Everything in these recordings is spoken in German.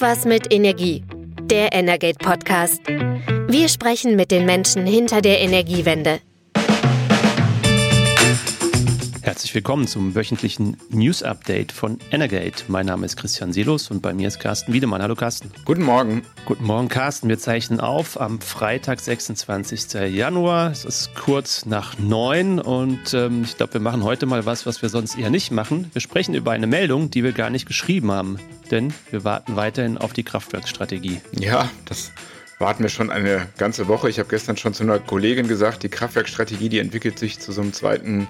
Irgendwas mit Energie. Der Energate Podcast. Wir sprechen mit den Menschen hinter der Energiewende. Herzlich willkommen zum wöchentlichen News Update von Energate. Mein Name ist Christian Silos und bei mir ist Carsten Wiedemann. Hallo Carsten. Guten Morgen. Guten Morgen, Carsten. Wir zeichnen auf am Freitag, 26. Januar. Es ist kurz nach neun und ähm, ich glaube, wir machen heute mal was, was wir sonst eher nicht machen. Wir sprechen über eine Meldung, die wir gar nicht geschrieben haben, denn wir warten weiterhin auf die Kraftwerksstrategie. Ja, das warten wir schon eine ganze Woche. Ich habe gestern schon zu einer Kollegin gesagt, die Kraftwerkstrategie, die entwickelt sich zu so einem zweiten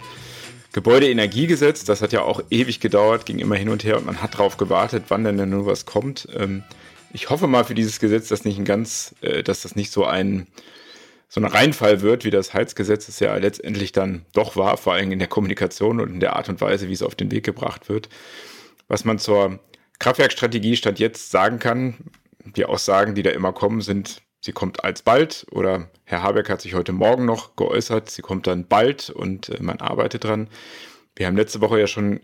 Gebäudeenergiegesetz, das hat ja auch ewig gedauert, ging immer hin und her und man hat darauf gewartet, wann denn denn nur was kommt. Ähm, ich hoffe mal für dieses Gesetz, dass nicht ein ganz, äh, dass das nicht so ein so ein Reinfall wird, wie das Heizgesetz es ja letztendlich dann doch war, vor allem in der Kommunikation und in der Art und Weise, wie es auf den Weg gebracht wird. Was man zur Kraftwerkstrategie stand jetzt sagen kann, die Aussagen, die da immer kommen, sind sie kommt alsbald oder Herr Habeck hat sich heute Morgen noch geäußert, sie kommt dann bald und äh, man arbeitet dran. Wir haben letzte Woche ja schon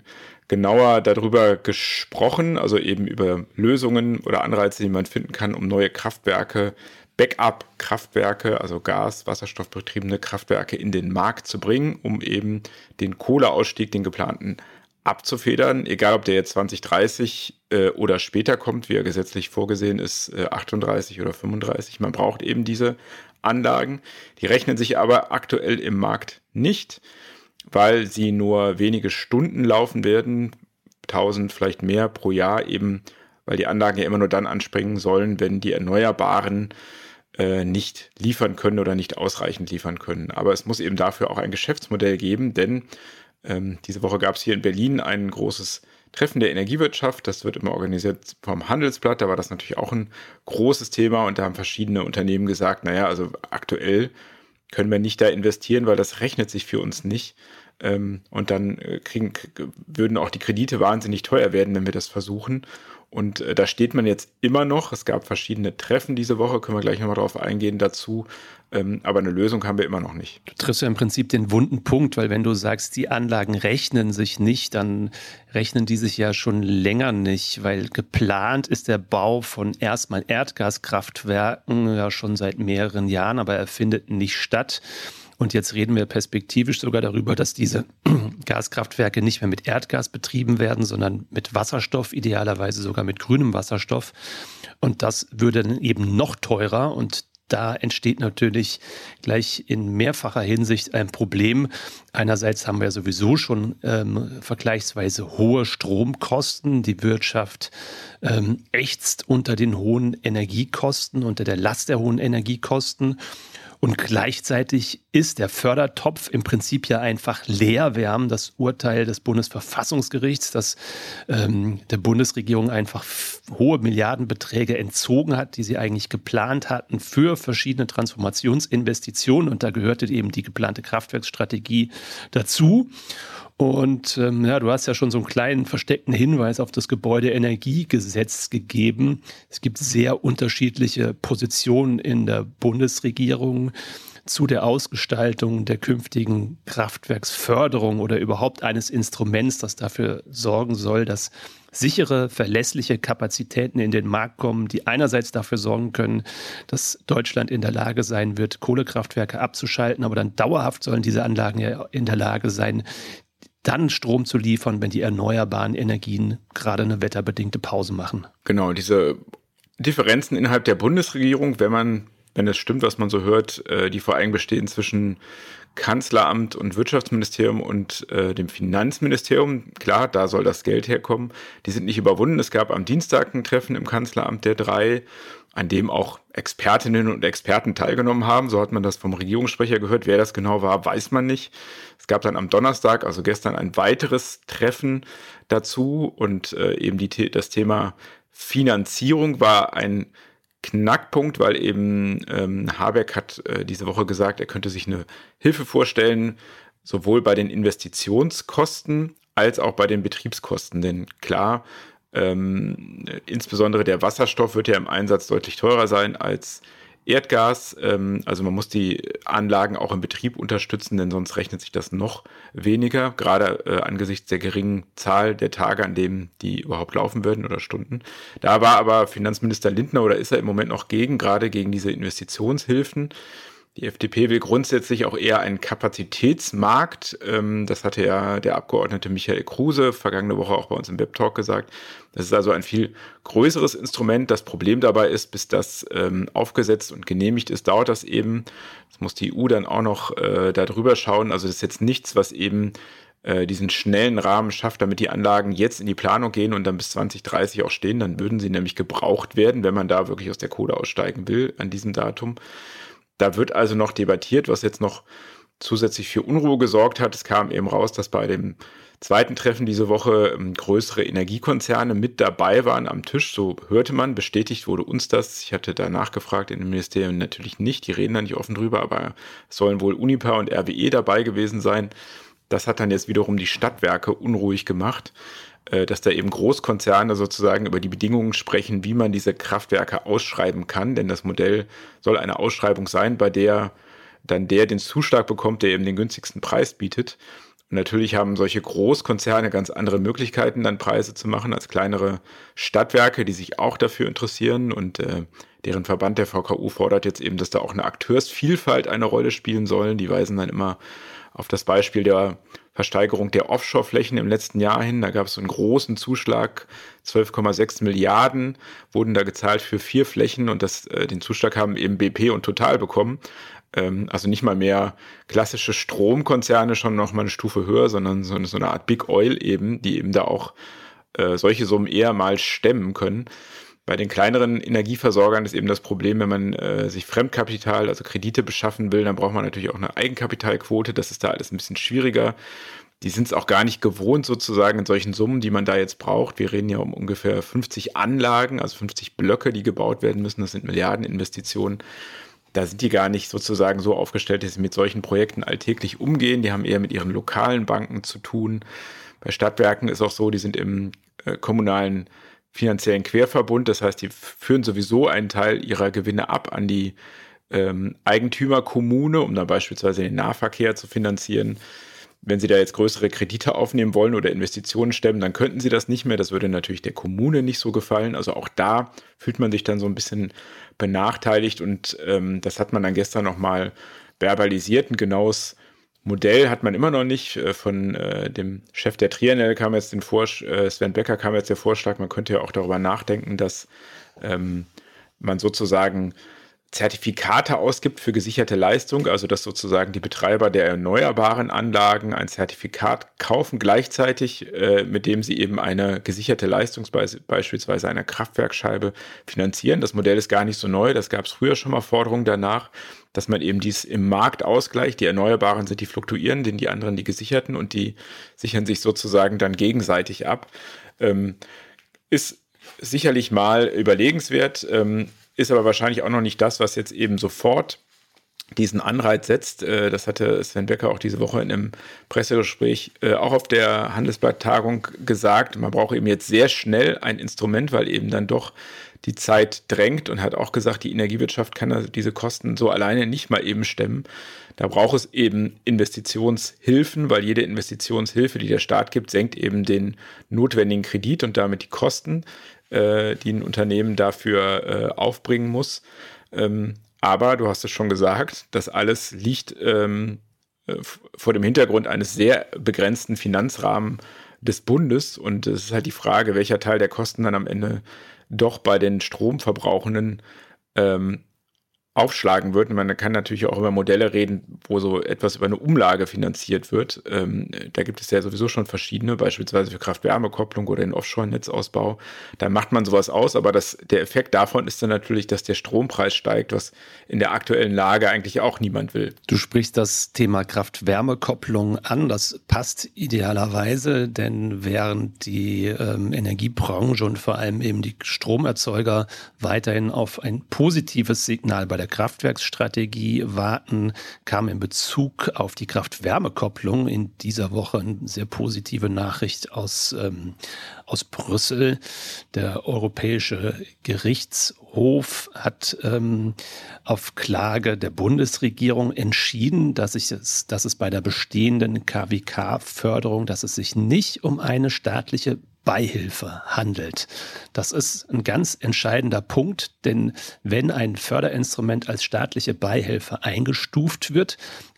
genauer darüber gesprochen, also eben über Lösungen oder Anreize, die man finden kann, um neue Kraftwerke, Backup-Kraftwerke, also Gas-, Wasserstoffbetriebene Kraftwerke in den Markt zu bringen, um eben den Kohleausstieg, den geplanten abzufedern, egal ob der jetzt 2030 äh, oder später kommt, wie er gesetzlich vorgesehen ist, äh, 38 oder 35. Man braucht eben diese Anlagen. Die rechnen sich aber aktuell im Markt nicht, weil sie nur wenige Stunden laufen werden, 1000 vielleicht mehr pro Jahr eben, weil die Anlagen ja immer nur dann anspringen sollen, wenn die Erneuerbaren äh, nicht liefern können oder nicht ausreichend liefern können. Aber es muss eben dafür auch ein Geschäftsmodell geben, denn ähm, diese Woche gab es hier in Berlin ein großes Treffen der Energiewirtschaft. Das wird immer organisiert vom Handelsblatt. Da war das natürlich auch ein großes Thema und da haben verschiedene Unternehmen gesagt, naja, also aktuell können wir nicht da investieren, weil das rechnet sich für uns nicht. Ähm, und dann äh, kriegen, würden auch die Kredite wahnsinnig teuer werden, wenn wir das versuchen. Und äh, da steht man jetzt immer noch. Es gab verschiedene Treffen diese Woche, können wir gleich nochmal drauf eingehen dazu. Ähm, aber eine Lösung haben wir immer noch nicht. Du triffst ja im Prinzip den wunden Punkt, weil wenn du sagst, die Anlagen rechnen sich nicht, dann rechnen die sich ja schon länger nicht, weil geplant ist der Bau von erstmal Erdgaskraftwerken ja schon seit mehreren Jahren, aber er findet nicht statt. Und jetzt reden wir perspektivisch sogar darüber, dass diese Gaskraftwerke nicht mehr mit Erdgas betrieben werden, sondern mit Wasserstoff, idealerweise sogar mit grünem Wasserstoff. Und das würde dann eben noch teurer und da entsteht natürlich gleich in mehrfacher Hinsicht ein Problem. Einerseits haben wir sowieso schon ähm, vergleichsweise hohe Stromkosten. Die Wirtschaft ähm, ächzt unter den hohen Energiekosten, unter der Last der hohen Energiekosten. Und gleichzeitig ist der Fördertopf im Prinzip ja einfach leer. Wir haben das Urteil des Bundesverfassungsgerichts, das ähm, der Bundesregierung einfach hohe Milliardenbeträge entzogen hat, die sie eigentlich geplant hatten für verschiedene Transformationsinvestitionen. Und da gehörte eben die geplante Kraftwerksstrategie dazu. Und ähm, ja, du hast ja schon so einen kleinen versteckten Hinweis auf das Gebäudeenergiegesetz gegeben. Es gibt sehr unterschiedliche Positionen in der Bundesregierung zu der Ausgestaltung der künftigen Kraftwerksförderung oder überhaupt eines Instruments, das dafür sorgen soll, dass sichere, verlässliche Kapazitäten in den Markt kommen, die einerseits dafür sorgen können, dass Deutschland in der Lage sein wird, Kohlekraftwerke abzuschalten, aber dann dauerhaft sollen diese Anlagen ja in der Lage sein, dann Strom zu liefern, wenn die erneuerbaren Energien gerade eine wetterbedingte Pause machen. Genau, diese Differenzen innerhalb der Bundesregierung, wenn man, wenn es stimmt, was man so hört, äh, die vor allem bestehen zwischen Kanzleramt und Wirtschaftsministerium und äh, dem Finanzministerium. Klar, da soll das Geld herkommen. Die sind nicht überwunden. Es gab am Dienstag ein Treffen im Kanzleramt der drei an dem auch Expertinnen und Experten teilgenommen haben. So hat man das vom Regierungssprecher gehört. Wer das genau war, weiß man nicht. Es gab dann am Donnerstag, also gestern, ein weiteres Treffen dazu und äh, eben die, das Thema Finanzierung war ein Knackpunkt, weil eben ähm, Habeck hat äh, diese Woche gesagt, er könnte sich eine Hilfe vorstellen, sowohl bei den Investitionskosten als auch bei den Betriebskosten. Denn klar, ähm, insbesondere der Wasserstoff wird ja im Einsatz deutlich teurer sein als Erdgas. Ähm, also man muss die Anlagen auch im Betrieb unterstützen, denn sonst rechnet sich das noch weniger, gerade äh, angesichts der geringen Zahl der Tage, an denen die überhaupt laufen würden oder Stunden. Da war aber Finanzminister Lindner oder ist er im Moment noch gegen, gerade gegen diese Investitionshilfen. Die FDP will grundsätzlich auch eher einen Kapazitätsmarkt. Ähm, das hatte ja der Abgeordnete Michael Kruse vergangene Woche auch bei uns im Webtalk gesagt. Das ist also ein viel größeres Instrument. Das Problem dabei ist, bis das ähm, aufgesetzt und genehmigt ist, dauert das eben. Das muss die EU dann auch noch äh, darüber schauen. Also das ist jetzt nichts, was eben äh, diesen schnellen Rahmen schafft, damit die Anlagen jetzt in die Planung gehen und dann bis 2030 auch stehen. Dann würden sie nämlich gebraucht werden, wenn man da wirklich aus der Kohle aussteigen will an diesem Datum. Da wird also noch debattiert, was jetzt noch zusätzlich für Unruhe gesorgt hat. Es kam eben raus, dass bei dem zweiten Treffen diese Woche ähm, größere Energiekonzerne mit dabei waren am Tisch. So hörte man, bestätigt wurde uns das. Ich hatte da nachgefragt in den Ministerien natürlich nicht. Die reden da nicht offen drüber, aber es sollen wohl Unipa und RWE dabei gewesen sein. Das hat dann jetzt wiederum die Stadtwerke unruhig gemacht. Äh, dass da eben Großkonzerne sozusagen über die Bedingungen sprechen, wie man diese Kraftwerke ausschreiben kann. Denn das Modell soll eine Ausschreibung sein, bei der dann der den Zuschlag bekommt, der eben den günstigsten Preis bietet. Und natürlich haben solche Großkonzerne ganz andere Möglichkeiten, dann Preise zu machen als kleinere Stadtwerke, die sich auch dafür interessieren. Und äh, deren Verband der VKU fordert jetzt eben, dass da auch eine Akteursvielfalt eine Rolle spielen sollen. Die weisen dann immer auf das Beispiel der Versteigerung der Offshore-Flächen im letzten Jahr hin. Da gab es einen großen Zuschlag, 12,6 Milliarden wurden da gezahlt für vier Flächen und das, äh, den Zuschlag haben eben BP und Total bekommen. Ähm, also nicht mal mehr klassische Stromkonzerne, schon noch mal eine Stufe höher, sondern so, so eine Art Big Oil eben, die eben da auch äh, solche Summen eher mal stemmen können. Bei den kleineren Energieversorgern ist eben das Problem, wenn man äh, sich Fremdkapital, also Kredite beschaffen will, dann braucht man natürlich auch eine Eigenkapitalquote. Das ist da alles ein bisschen schwieriger. Die sind es auch gar nicht gewohnt, sozusagen in solchen Summen, die man da jetzt braucht. Wir reden ja um ungefähr 50 Anlagen, also 50 Blöcke, die gebaut werden müssen. Das sind Milliardeninvestitionen. Da sind die gar nicht sozusagen so aufgestellt, dass sie mit solchen Projekten alltäglich umgehen. Die haben eher mit ihren lokalen Banken zu tun. Bei Stadtwerken ist auch so, die sind im äh, kommunalen finanziellen Querverbund. Das heißt, die führen sowieso einen Teil ihrer Gewinne ab an die ähm, Eigentümerkommune, um dann beispielsweise den Nahverkehr zu finanzieren. Wenn Sie da jetzt größere Kredite aufnehmen wollen oder Investitionen stemmen, dann könnten Sie das nicht mehr. Das würde natürlich der Kommune nicht so gefallen. Also auch da fühlt man sich dann so ein bisschen benachteiligt und ähm, das hat man dann gestern nochmal verbalisiert. Ein genaues Modell hat man immer noch nicht. Äh, von äh, dem Chef der Triennial kam jetzt den Vorschlag, äh, Sven Becker kam jetzt der Vorschlag, man könnte ja auch darüber nachdenken, dass ähm, man sozusagen Zertifikate ausgibt für gesicherte Leistung, also dass sozusagen die Betreiber der erneuerbaren Anlagen ein Zertifikat kaufen, gleichzeitig äh, mit dem sie eben eine gesicherte Leistung, beispielsweise eine Kraftwerkscheibe, finanzieren. Das Modell ist gar nicht so neu, das gab es früher schon mal Forderungen danach dass man eben dies im Markt ausgleicht. Die Erneuerbaren sind die fluktuierenden, die anderen die gesicherten und die sichern sich sozusagen dann gegenseitig ab. Ähm, ist sicherlich mal überlegenswert, ähm, ist aber wahrscheinlich auch noch nicht das, was jetzt eben sofort diesen Anreiz setzt. Äh, das hatte Sven Becker auch diese Woche in einem Pressegespräch äh, auch auf der Handelsblatt-Tagung gesagt. Man braucht eben jetzt sehr schnell ein Instrument, weil eben dann doch die Zeit drängt und hat auch gesagt, die Energiewirtschaft kann diese Kosten so alleine nicht mal eben stemmen. Da braucht es eben Investitionshilfen, weil jede Investitionshilfe, die der Staat gibt, senkt eben den notwendigen Kredit und damit die Kosten, äh, die ein Unternehmen dafür äh, aufbringen muss. Ähm, aber du hast es schon gesagt, das alles liegt ähm, äh, vor dem Hintergrund eines sehr begrenzten Finanzrahmens des Bundes. Und es ist halt die Frage, welcher Teil der Kosten dann am Ende doch bei den Stromverbrauchenden ähm, aufschlagen wird. Man kann natürlich auch über Modelle reden, wo so etwas über eine Umlage finanziert wird. Ähm, da gibt es ja sowieso schon verschiedene, beispielsweise für Kraft-Wärme-Kopplung oder den Offshore-Netzausbau. Da macht man sowas aus, aber das, der Effekt davon ist dann natürlich, dass der Strompreis steigt, was in der aktuellen Lage eigentlich auch niemand will. Du sprichst das Thema Kraft-Wärme-Kopplung an. Das passt idealerweise, denn während die ähm, Energiebranche und vor allem eben die Stromerzeuger weiterhin auf ein positives Signal bei der der Kraftwerksstrategie warten, kam in Bezug auf die Kraft-Wärme-Kopplung in dieser Woche eine sehr positive Nachricht aus, ähm, aus Brüssel. Der Europäische Gerichtshof hat ähm, auf Klage der Bundesregierung entschieden, dass, ich es, dass es bei der bestehenden KWK-Förderung, dass es sich nicht um eine staatliche Beihilfe handelt. Das ist ein ganz entscheidender Punkt, denn wenn ein Förderinstrument als staatliche Beihilfe eingestuft wird,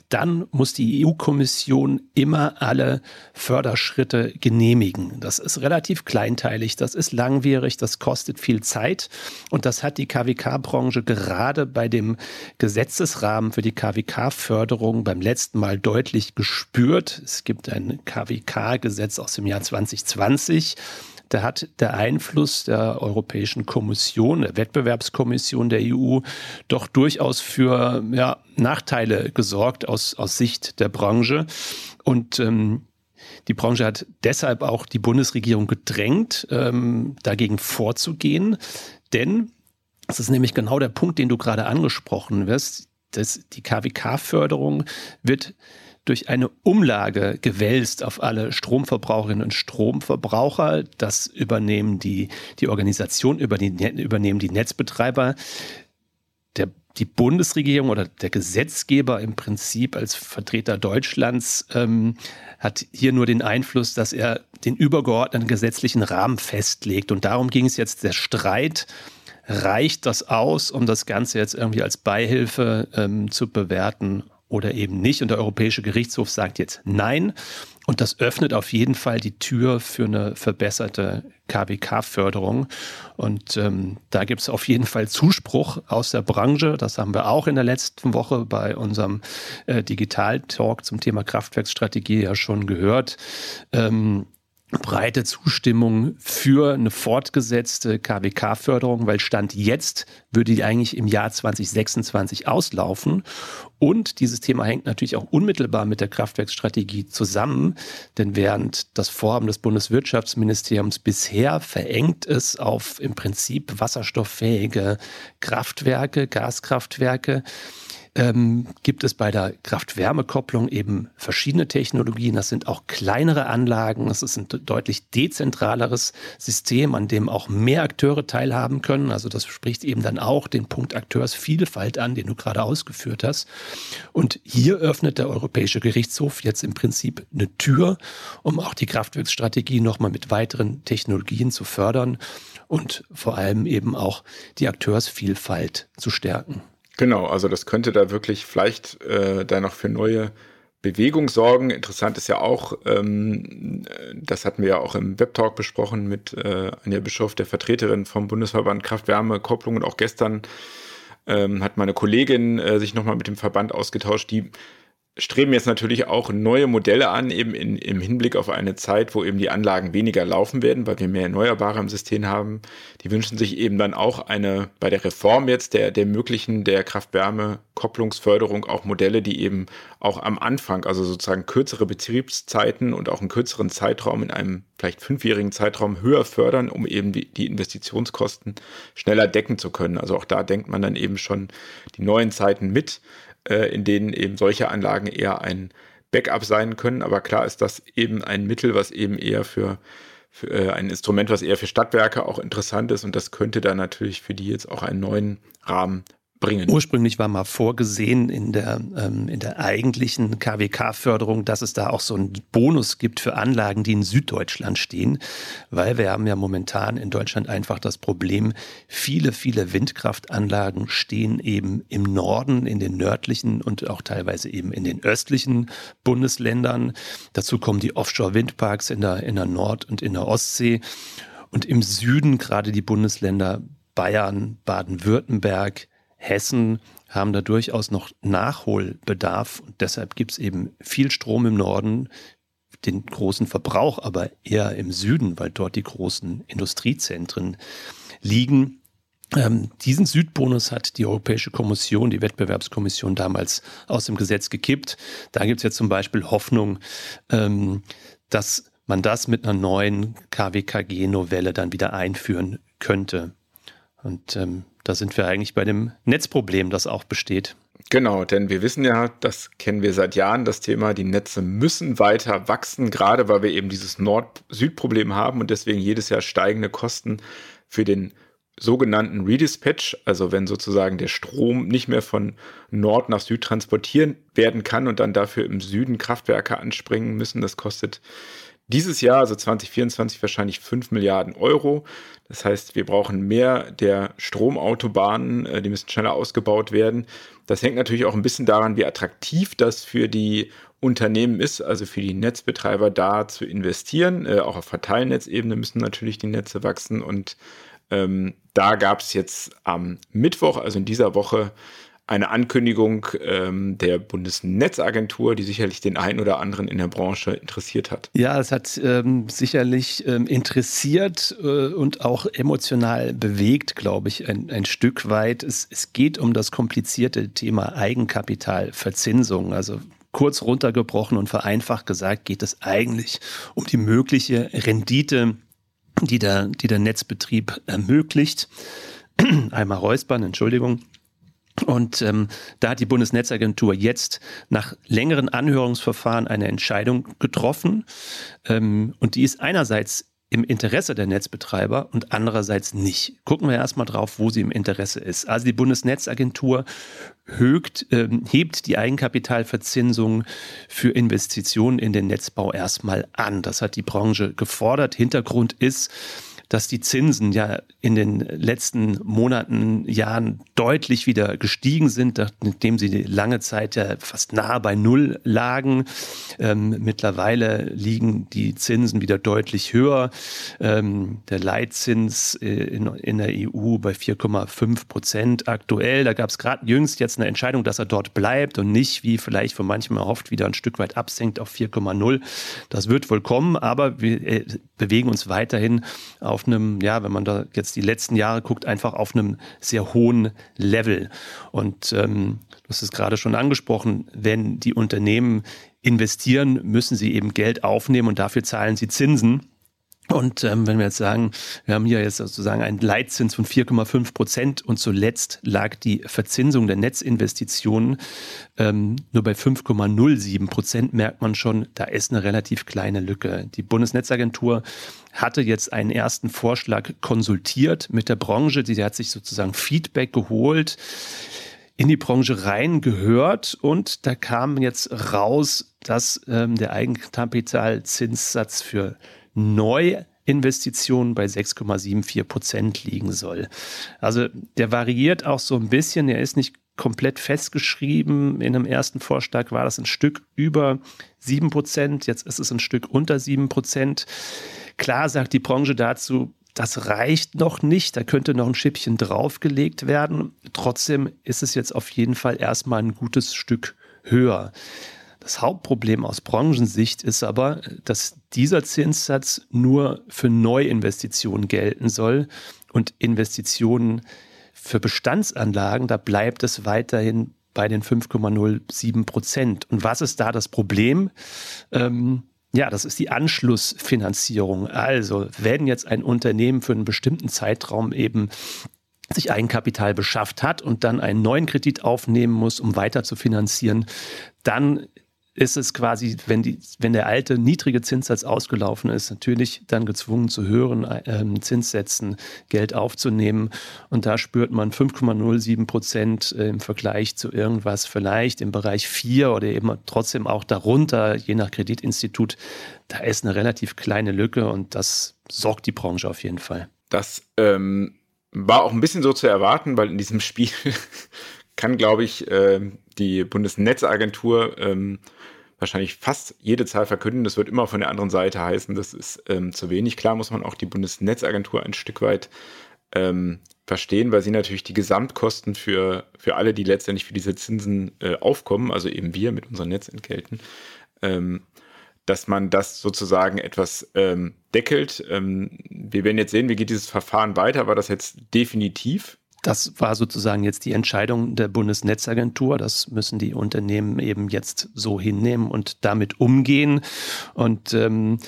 dann muss die EU-Kommission immer alle Förderschritte genehmigen. Das ist relativ kleinteilig, das ist langwierig, das kostet viel Zeit und das hat die KWK-Branche gerade bei dem Gesetzesrahmen für die KWK-Förderung beim letzten Mal deutlich gespürt. Es gibt ein KWK-Gesetz aus dem Jahr 2020 da hat der Einfluss der Europäischen Kommission, der Wettbewerbskommission der EU, doch durchaus für ja, Nachteile gesorgt aus, aus Sicht der Branche. Und ähm, die Branche hat deshalb auch die Bundesregierung gedrängt, ähm, dagegen vorzugehen. Denn, das ist nämlich genau der Punkt, den du gerade angesprochen wirst, dass die KWK-Förderung wird durch eine Umlage gewälzt auf alle Stromverbraucherinnen und Stromverbraucher. Das übernehmen die, die Organisation, übernehmen die Netzbetreiber. Der, die Bundesregierung oder der Gesetzgeber im Prinzip als Vertreter Deutschlands ähm, hat hier nur den Einfluss, dass er den übergeordneten gesetzlichen Rahmen festlegt. Und darum ging es jetzt der Streit reicht das aus, um das Ganze jetzt irgendwie als Beihilfe ähm, zu bewerten oder eben nicht. Und der Europäische Gerichtshof sagt jetzt Nein. Und das öffnet auf jeden Fall die Tür für eine verbesserte KWK-Förderung. Und ähm, da gibt es auf jeden Fall Zuspruch aus der Branche. Das haben wir auch in der letzten Woche bei unserem äh, Digital-Talk zum Thema Kraftwerksstrategie ja schon gehört. Ähm, breite Zustimmung für eine fortgesetzte KWK-Förderung, weil Stand jetzt würde die eigentlich im Jahr 2026 auslaufen. Und dieses Thema hängt natürlich auch unmittelbar mit der Kraftwerksstrategie zusammen, denn während das Vorhaben des Bundeswirtschaftsministeriums bisher verengt ist auf im Prinzip wasserstofffähige Kraftwerke, Gaskraftwerke, ähm, gibt es bei der Kraft-Wärme-Kopplung eben verschiedene Technologien. Das sind auch kleinere Anlagen. Das ist ein deutlich dezentraleres System, an dem auch mehr Akteure teilhaben können. Also das spricht eben dann auch den Punkt Akteursvielfalt an, den du gerade ausgeführt hast. Und hier öffnet der Europäische Gerichtshof jetzt im Prinzip eine Tür, um auch die Kraftwerksstrategie nochmal mit weiteren Technologien zu fördern und vor allem eben auch die Akteursvielfalt zu stärken. Genau, also das könnte da wirklich vielleicht äh, da noch für neue Bewegung sorgen. Interessant ist ja auch, ähm, das hatten wir ja auch im Webtalk besprochen mit äh, Anja Bischof, der Vertreterin vom Bundesverband Kraft-Wärme, Kopplung und auch gestern ähm, hat meine Kollegin äh, sich nochmal mit dem Verband ausgetauscht, die streben jetzt natürlich auch neue Modelle an, eben in, im Hinblick auf eine Zeit, wo eben die Anlagen weniger laufen werden, weil wir mehr Erneuerbare im System haben. Die wünschen sich eben dann auch eine, bei der Reform jetzt der, der möglichen, der Kraft-Wärme-Kopplungsförderung auch Modelle, die eben auch am Anfang, also sozusagen kürzere Betriebszeiten und auch einen kürzeren Zeitraum in einem vielleicht fünfjährigen Zeitraum höher fördern, um eben die, die Investitionskosten schneller decken zu können. Also auch da denkt man dann eben schon die neuen Zeiten mit äh, in denen eben solche Anlagen eher ein Backup sein können. Aber klar ist das eben ein Mittel, was eben eher für, für äh, ein Instrument, was eher für Stadtwerke auch interessant ist. Und das könnte dann natürlich für die jetzt auch einen neuen Rahmen bringen. Ursprünglich war mal vorgesehen in der, ähm, in der eigentlichen KWK-Förderung, dass es da auch so einen Bonus gibt für Anlagen, die in Süddeutschland stehen, weil wir haben ja momentan in Deutschland einfach das Problem, viele, viele Windkraftanlagen stehen eben im Norden, in den nördlichen und auch teilweise eben in den östlichen Bundesländern. Dazu kommen die Offshore-Windparks in der, in der Nord- und in der Ostsee. Und im Süden gerade die Bundesländer Bayern, Baden-Württemberg, Hessen haben da durchaus noch Nachholbedarf und deshalb gibt es eben viel Strom im Norden, den großen Verbrauch aber eher im Süden, weil dort die großen Industriezentren liegen. Ähm, diesen Südbonus hat die Europäische Kommission, die Wettbewerbskommission damals aus dem Gesetz gekippt. Da gibt es jetzt zum Beispiel Hoffnung, ähm, dass man das mit einer neuen KWKG-Novelle dann wieder einführen könnte. Und ähm, da sind wir eigentlich bei dem Netzproblem, das auch besteht. Genau, denn wir wissen ja, das kennen wir seit Jahren, das Thema, die Netze müssen weiter wachsen, gerade weil wir eben dieses Nord-Süd-Problem haben und deswegen jedes Jahr steigende Kosten für den sogenannten Redispatch, also wenn sozusagen der Strom nicht mehr von Nord nach Süd transportieren werden kann und dann dafür im Süden Kraftwerke anspringen müssen, das kostet dieses Jahr, also 2024, wahrscheinlich 5 Milliarden Euro. Das heißt, wir brauchen mehr der Stromautobahnen, äh, die müssen schneller ausgebaut werden. Das hängt natürlich auch ein bisschen daran, wie attraktiv das für die Unternehmen ist, also für die Netzbetreiber da zu investieren. Äh, auch auf Verteilnetzebene müssen natürlich die Netze wachsen und ähm, da gab es jetzt am Mittwoch, also in dieser Woche, eine Ankündigung ähm, der Bundesnetzagentur, die sicherlich den einen oder anderen in der Branche interessiert hat. Ja, es hat ähm, sicherlich ähm, interessiert äh, und auch emotional bewegt, glaube ich, ein, ein Stück weit. Es, es geht um das komplizierte Thema Eigenkapitalverzinsung. Also kurz runtergebrochen und vereinfacht gesagt geht es eigentlich um die mögliche Rendite, die der, die der Netzbetrieb ermöglicht. Einmal räuspern, Entschuldigung. Und ähm, da hat die Bundesnetzagentur jetzt nach längeren Anhörungsverfahren eine Entscheidung getroffen. Ähm, und die ist einerseits im Interesse der Netzbetreiber und andererseits nicht. Gucken wir erstmal drauf, wo sie im Interesse ist. Also die Bundesnetzagentur högt, äh, hebt die Eigenkapitalverzinsung für Investitionen in den Netzbau erstmal an. Das hat die Branche gefordert. Hintergrund ist, dass die Zinsen ja in den letzten Monaten, Jahren deutlich wieder gestiegen sind, nachdem sie lange Zeit ja fast nahe bei Null lagen. Ähm, mittlerweile liegen die Zinsen wieder deutlich höher. Ähm, der Leitzins äh, in, in der EU bei 4,5 Prozent aktuell. Da gab es gerade jüngst jetzt eine Entscheidung, dass er dort bleibt und nicht, wie vielleicht von manchem erhofft, wieder ein Stück weit absenkt auf 4,0. Das wird wohl kommen, aber wir äh, bewegen uns weiterhin auf auf einem, ja, wenn man da jetzt die letzten Jahre guckt, einfach auf einem sehr hohen Level. Und ähm, du hast es gerade schon angesprochen, wenn die Unternehmen investieren, müssen sie eben Geld aufnehmen und dafür zahlen sie Zinsen. Und ähm, wenn wir jetzt sagen, wir haben hier jetzt sozusagen einen Leitzins von 4,5 Prozent und zuletzt lag die Verzinsung der Netzinvestitionen ähm, nur bei 5,07 Prozent, merkt man schon, da ist eine relativ kleine Lücke. Die Bundesnetzagentur hatte jetzt einen ersten Vorschlag konsultiert mit der Branche, die hat sich sozusagen Feedback geholt in die Branche reingehört und da kam jetzt raus, dass ähm, der Eigenkapitalzinssatz für Neuinvestitionen bei 6,74 Prozent liegen soll. Also der variiert auch so ein bisschen, er ist nicht komplett festgeschrieben. In einem ersten Vorschlag war das ein Stück über 7 Prozent, jetzt ist es ein Stück unter 7 Prozent. Klar sagt die Branche dazu, das reicht noch nicht, da könnte noch ein Schippchen draufgelegt werden. Trotzdem ist es jetzt auf jeden Fall erstmal ein gutes Stück höher. Das Hauptproblem aus Branchensicht ist aber, dass dieser Zinssatz nur für Neuinvestitionen gelten soll und Investitionen für Bestandsanlagen, da bleibt es weiterhin bei den 5,07 Prozent. Und was ist da das Problem? Ähm, ja, das ist die Anschlussfinanzierung. Also, wenn jetzt ein Unternehmen für einen bestimmten Zeitraum eben sich Eigenkapital beschafft hat und dann einen neuen Kredit aufnehmen muss, um weiter zu finanzieren, dann ist es quasi, wenn, die, wenn der alte niedrige Zinssatz ausgelaufen ist, natürlich dann gezwungen zu höheren ähm, Zinssätzen Geld aufzunehmen. Und da spürt man 5,07 Prozent äh, im Vergleich zu irgendwas vielleicht im Bereich 4 oder eben trotzdem auch darunter, je nach Kreditinstitut. Da ist eine relativ kleine Lücke und das sorgt die Branche auf jeden Fall. Das ähm, war auch ein bisschen so zu erwarten, weil in diesem Spiel kann, glaube ich, äh, die Bundesnetzagentur ähm, wahrscheinlich fast jede Zahl verkünden. Das wird immer von der anderen Seite heißen, das ist ähm, zu wenig. Klar muss man auch die Bundesnetzagentur ein Stück weit ähm, verstehen, weil sie natürlich die Gesamtkosten für, für alle, die letztendlich für diese Zinsen äh, aufkommen, also eben wir mit unseren Netzentgelten, ähm, dass man das sozusagen etwas ähm, deckelt. Ähm, wir werden jetzt sehen, wie geht dieses Verfahren weiter. War das jetzt definitiv das war sozusagen jetzt die Entscheidung der Bundesnetzagentur. Das müssen die Unternehmen eben jetzt so hinnehmen und damit umgehen. Und ähm,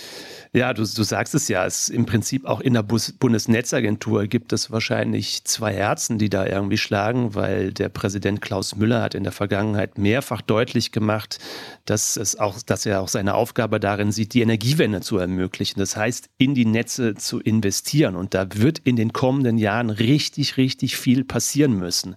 ja, du, du sagst es ja, es im Prinzip auch in der Bus Bundesnetzagentur gibt es wahrscheinlich zwei Herzen, die da irgendwie schlagen, weil der Präsident Klaus Müller hat in der Vergangenheit mehrfach deutlich gemacht, dass es auch, dass er auch seine Aufgabe darin sieht, die Energiewende zu ermöglichen. Das heißt, in die Netze zu investieren. Und da wird in den kommenden Jahren richtig, richtig viel passieren müssen.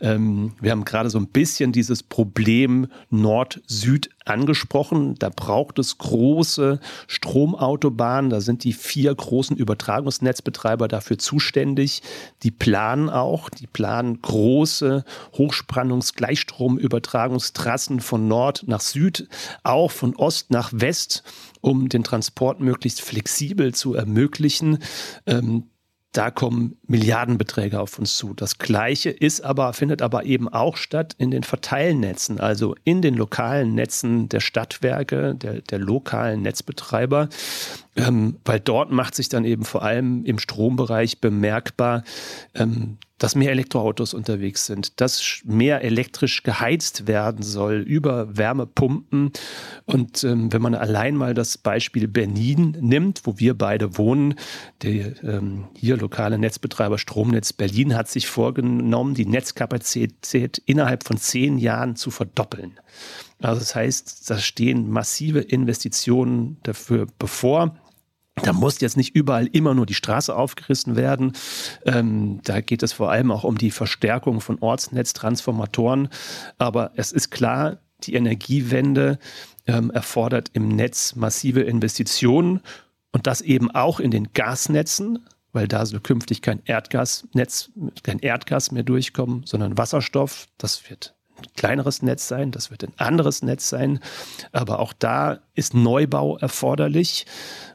Ähm, wir haben gerade so ein bisschen dieses Problem Nord-Süd angesprochen. Da braucht es große Stromautobahnen. Da sind die vier großen Übertragungsnetzbetreiber dafür zuständig. Die planen auch, die planen große Hochspannungs-Gleichstromübertragungstrassen von Nord nach Süd, auch von Ost nach West, um den Transport möglichst flexibel zu ermöglichen. Ähm, da kommen Milliardenbeträge auf uns zu. Das Gleiche ist aber, findet aber eben auch statt in den Verteilnetzen, also in den lokalen Netzen der Stadtwerke, der, der lokalen Netzbetreiber, ähm, weil dort macht sich dann eben vor allem im Strombereich bemerkbar, ähm, dass mehr Elektroautos unterwegs sind, dass mehr elektrisch geheizt werden soll über Wärmepumpen. Und ähm, wenn man allein mal das Beispiel Berlin nimmt, wo wir beide wohnen, der ähm, hier lokale Netzbetreiber Stromnetz Berlin hat sich vorgenommen, die Netzkapazität innerhalb von zehn Jahren zu verdoppeln. Also das heißt, da stehen massive Investitionen dafür bevor. Da muss jetzt nicht überall immer nur die Straße aufgerissen werden. Ähm, da geht es vor allem auch um die Verstärkung von Ortsnetztransformatoren. Aber es ist klar, die Energiewende ähm, erfordert im Netz massive Investitionen und das eben auch in den Gasnetzen, weil da soll künftig kein Erdgasnetz, kein Erdgas mehr durchkommen, sondern Wasserstoff. Das wird kleineres Netz sein, das wird ein anderes Netz sein. Aber auch da ist Neubau erforderlich.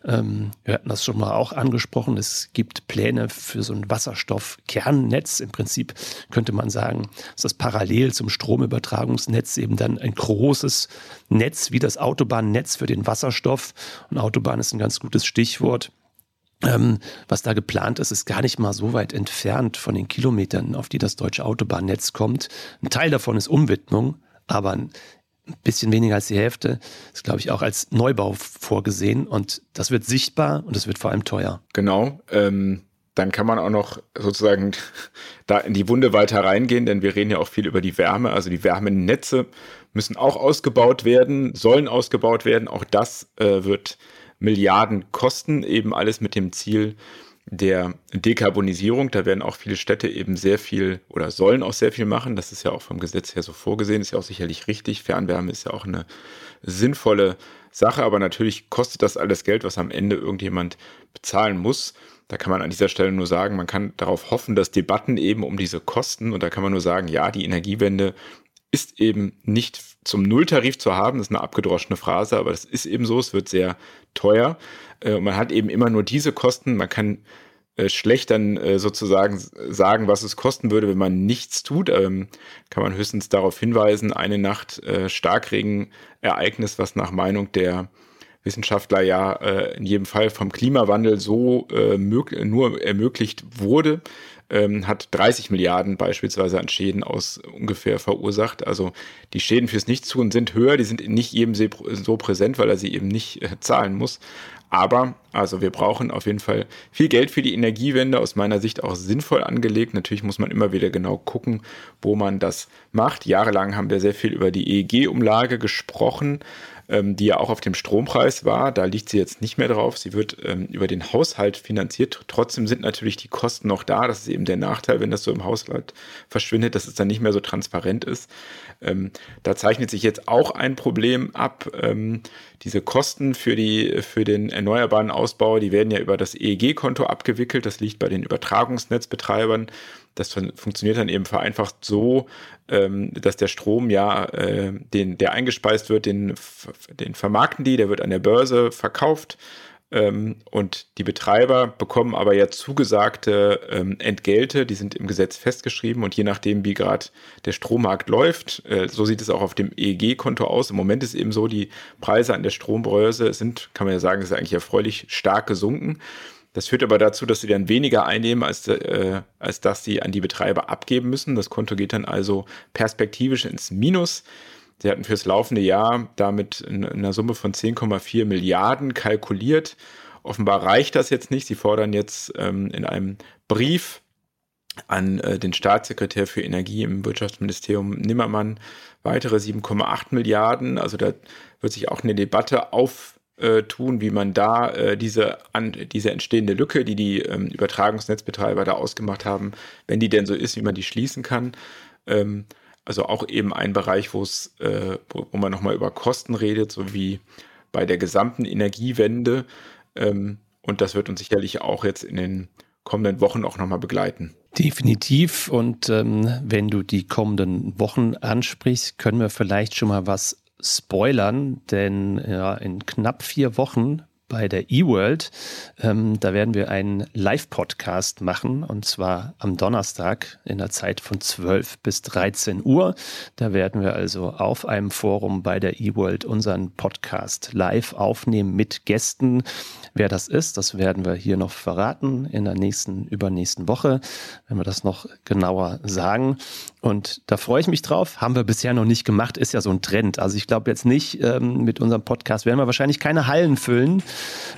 Ähm, wir hatten das schon mal auch angesprochen. Es gibt Pläne für so ein Wasserstoffkernnetz. Im Prinzip könnte man sagen, dass das parallel zum Stromübertragungsnetz eben dann ein großes Netz wie das Autobahnnetz für den Wasserstoff. Und Autobahn ist ein ganz gutes Stichwort ähm, was da geplant ist, ist gar nicht mal so weit entfernt von den Kilometern, auf die das deutsche Autobahnnetz kommt. Ein Teil davon ist Umwidmung, aber ein bisschen weniger als die Hälfte ist, glaube ich, auch als Neubau vorgesehen. Und das wird sichtbar und es wird vor allem teuer. Genau. Ähm, dann kann man auch noch sozusagen da in die Wunde weiter reingehen, denn wir reden ja auch viel über die Wärme. Also die Wärmenetze müssen auch ausgebaut werden, sollen ausgebaut werden. Auch das äh, wird Milliarden kosten, eben alles mit dem Ziel der Dekarbonisierung. Da werden auch viele Städte eben sehr viel oder sollen auch sehr viel machen. Das ist ja auch vom Gesetz her so vorgesehen, ist ja auch sicherlich richtig. Fernwärme ist ja auch eine sinnvolle Sache, aber natürlich kostet das alles Geld, was am Ende irgendjemand bezahlen muss. Da kann man an dieser Stelle nur sagen, man kann darauf hoffen, dass Debatten eben um diese Kosten und da kann man nur sagen, ja, die Energiewende ist eben nicht zum Nulltarif zu haben, das ist eine abgedroschene Phrase, aber das ist eben so, es wird sehr teuer. Äh, man hat eben immer nur diese Kosten, man kann äh, schlecht dann äh, sozusagen sagen, was es kosten würde, wenn man nichts tut. Ähm, kann man höchstens darauf hinweisen, eine Nacht Starkregenereignis, was nach Meinung der Wissenschaftler ja in jedem Fall vom Klimawandel so nur ermöglicht wurde, ähm, hat 30 Milliarden beispielsweise an Schäden aus ungefähr verursacht. Also die Schäden fürs Nichtstun sind höher, die sind nicht jedem so präsent, weil er sie eben nicht äh, zahlen muss. Aber, also wir brauchen auf jeden Fall viel Geld für die Energiewende, aus meiner Sicht auch sinnvoll angelegt. Natürlich muss man immer wieder genau gucken, wo man das macht. Jahrelang haben wir sehr viel über die EEG-Umlage gesprochen ähm, die ja auch auf dem Strompreis war. Da liegt sie jetzt nicht mehr drauf. Sie wird ähm, über den Haushalt finanziert. Trotzdem sind natürlich die Kosten noch da. Das ist eben der Nachteil, wenn das so im Haushalt verschwindet, dass es dann nicht mehr so transparent ist. Ähm, da zeichnet sich jetzt auch ein Problem ab. Diese Kosten für, die, für den erneuerbaren Ausbau, die werden ja über das EEG-Konto abgewickelt. Das liegt bei den Übertragungsnetzbetreibern. Das funktioniert dann eben vereinfacht so, ähm, dass der Strom ja, äh, den, der eingespeist wird, den, den vermarkten die, der wird an der Börse verkauft ähm, und die Betreiber bekommen aber ja zugesagte ähm, Entgelte, die sind im Gesetz festgeschrieben und je nachdem, wie gerade der Strommarkt läuft, äh, so sieht es auch auf dem EEG-Konto aus. Im Moment ist eben so, die Preise an der Strombörse sind, kann man ja sagen, ist eigentlich erfreulich stark gesunken. Das führt aber dazu, dass sie dann weniger einnehmen, als, äh, als dass sie an die Betreiber abgeben müssen. Das Konto geht dann also perspektivisch ins Minus. Sie hatten fürs laufende Jahr damit in, in einer Summe von 10,4 Milliarden kalkuliert. Offenbar reicht das jetzt nicht. Sie fordern jetzt ähm, in einem Brief an äh, den Staatssekretär für Energie im Wirtschaftsministerium Nimmermann weitere 7,8 Milliarden. Also da wird sich auch eine Debatte auf äh, wie man da äh, diese, an, diese entstehende Lücke, die die ähm, Übertragungsnetzbetreiber da ausgemacht haben, wenn die denn so ist, wie man die schließen kann. Ähm, also auch eben ein Bereich, wo es, äh, wo, wo man nochmal über Kosten redet, so wie bei der gesamten Energiewende. Ähm, und das wird uns sicherlich auch jetzt in den kommenden Wochen auch nochmal begleiten. Definitiv. Und ähm, wenn du die kommenden Wochen ansprichst, können wir vielleicht schon mal was spoilern, denn ja, in knapp vier Wochen bei der eWorld. Ähm, da werden wir einen Live-Podcast machen und zwar am Donnerstag in der Zeit von 12 bis 13 Uhr. Da werden wir also auf einem Forum bei der eWorld unseren Podcast live aufnehmen mit Gästen. Wer das ist, das werden wir hier noch verraten in der nächsten, übernächsten Woche, wenn wir das noch genauer sagen. Und da freue ich mich drauf. Haben wir bisher noch nicht gemacht, ist ja so ein Trend. Also ich glaube jetzt nicht, ähm, mit unserem Podcast werden wir wahrscheinlich keine Hallen füllen,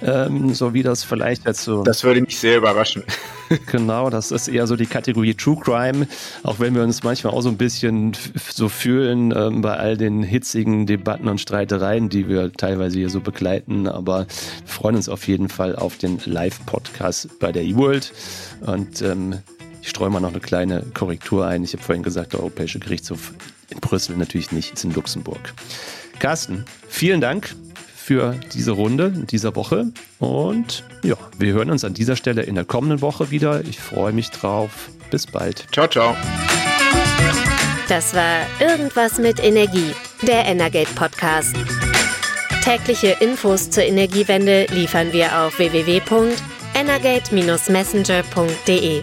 ähm, so wie das vielleicht jetzt so. Das würde mich sehr überraschen. Genau, das ist eher so die Kategorie True Crime, auch wenn wir uns manchmal auch so ein bisschen so fühlen ähm, bei all den hitzigen Debatten und Streitereien, die wir teilweise hier so begleiten. Aber wir freuen uns auf jeden Fall auf den Live-Podcast bei der eWorld. Und ähm, ich streue mal noch eine kleine Korrektur ein. Ich habe vorhin gesagt, der Europäische Gerichtshof in Brüssel natürlich nicht, ist in Luxemburg. Carsten, vielen Dank für diese Runde in dieser Woche. Und ja, wir hören uns an dieser Stelle in der kommenden Woche wieder. Ich freue mich drauf. Bis bald. Ciao, ciao. Das war Irgendwas mit Energie, der Energate Podcast. Tägliche Infos zur Energiewende liefern wir auf www.energate-messenger.de.